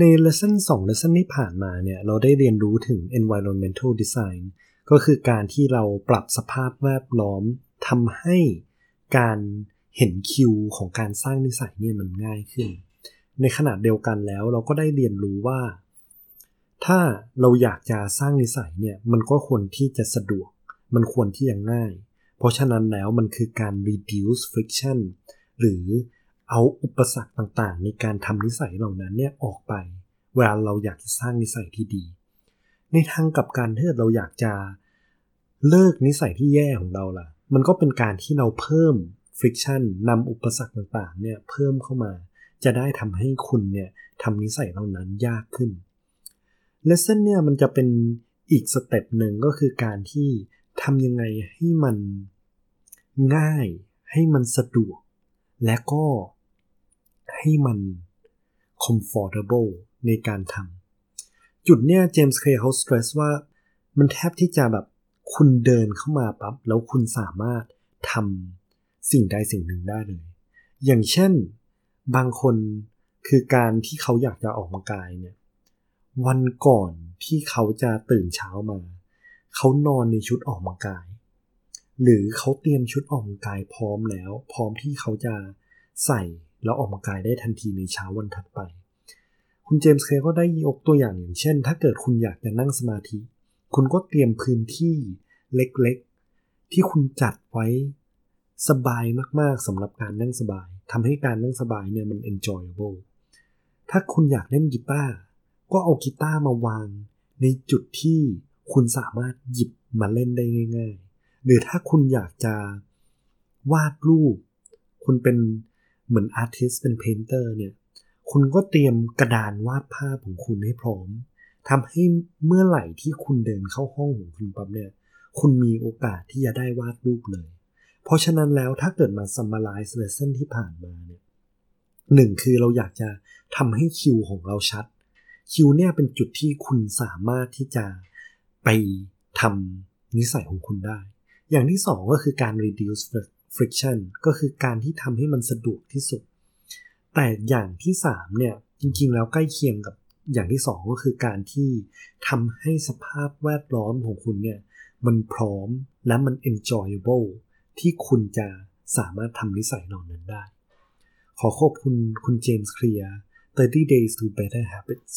ใน lesson 2 lesson ที่ผ่านมาเนี่ย เราได้เรียนรู้ถึง environmental design ก็คือการที่เราปรับสภาพแวดล้อมทำให้การเห็นคิวของการสร้างนิสัยเนี่ยมันง่ายขึ้น ในขณะเดียวกันแล้วเราก็ได้เรียนรู้ว่า ถ้าเราอยากจะสร้างนิสัยเนี่ยมันก็ควรที่จะสะดวก มันควรที่จะง่าย เพราะฉะนั้นแล้วมันคือการ reduce friction หรือ เอาอุปสรรคต่างๆ ในการทำนิสัยเหล่านั้นเนี่ยออกไป เวลาเราอยากจะสร้างนิสัยที่ดี ในทางกลับกันถ้าเราอยากจะเลิกนิสัยที่แย่ของเราล่ะ มันก็เป็นการที่เราเพิ่ม friction นำอุปสรรคต่างๆ เนี่ยเพิ่มเข้ามา จะได้ทำให้คุณเนี่ยทำนิสัยเหล่านั้นยากขึ้น lesson เนี่ยมันจะเป็นอีก step หนึ่งก็คือการที่ทำยังไงให้มันง่าย ให้มันสะดวก และก็ ให้มัน comfortable ในการทำจุดเนี่ยเจมส์เคลเขาสเตรสว่ามันแทบที่จะแบบคุณเดินเข้ามาปั๊บแล้วคุณสามารถทำสิ่งใดสิ่งหนึ่งได้เลย อย่างเช่นบางคนคือการที่เขาอยากจะออกกำลังกายเนี่ยวันก่อนที่เขาจะตื่นเช้ามา เขานอนในชุดออกกำลังกาย หรือเขาเตรียมชุดออกกำลังกายพร้อมแล้ว พร้อมที่เขาจะใส่ แล้วออกกำลังกายได้ทันทีในเช้าวันถัดไป คุณเจมส์เคก็ได้ยกตัวอย่างอย่างเช่น ถ้าเกิดคุณอยากจะนั่งสมาธิ คุณก็เตรียมพื้นที่เล็กๆ ที่คุณจัดไว้สบายมากๆสำหรับการนั่งสบายทำให้การนั่งสบายเนี่ยมัน enjoyable ถ้าคุณอยากเล่นกีตาร์ก็เอากีตาร์มาวางในจุดที่คุณสามารถหยิบมาเล่นได้ง่าย ๆ หรือถ้าคุณอยากจะวาดรูป คุณเป็น เหมือน artist เป็น painter เนี่ย คุณก็เตรียมกระดานวาดภาพของคุณให้พร้อมทำให้เมื่อไหร่ที่คุณเดินเข้าห้องของคุณปั๊บเนี่ย คุณมีโอกาสที่จะได้วาดรูปเลย เพราะฉะนั้นแล้วถ้าเกิดมา summarize lesson ที่ผ่านมาเนี่ยหนึ่งคือเราอยากจะทำให้คิวของเราชัด คิวเนี่ยเป็นจุดที่คุณสามารถที่จะไปทำนิสัยของคุณได้ อย่างที่สองก็คือการ reduce friction ก็คือการที่ทำให้มันสะดวกที่สุด แต่อย่างที่สามเนี่ยจริงๆแล้วใกล้เคียงกับอย่างที่สองก็คือการที่ทำให้สภาพแวดล้อมของคุณเนี่ยมันพร้อมและมัน enjoyable ที่คุณจะสามารถทำนิสัยเหล่านั้นได้ ขอขอบคุณคุณเจมส์เคลียร์30 days to better habits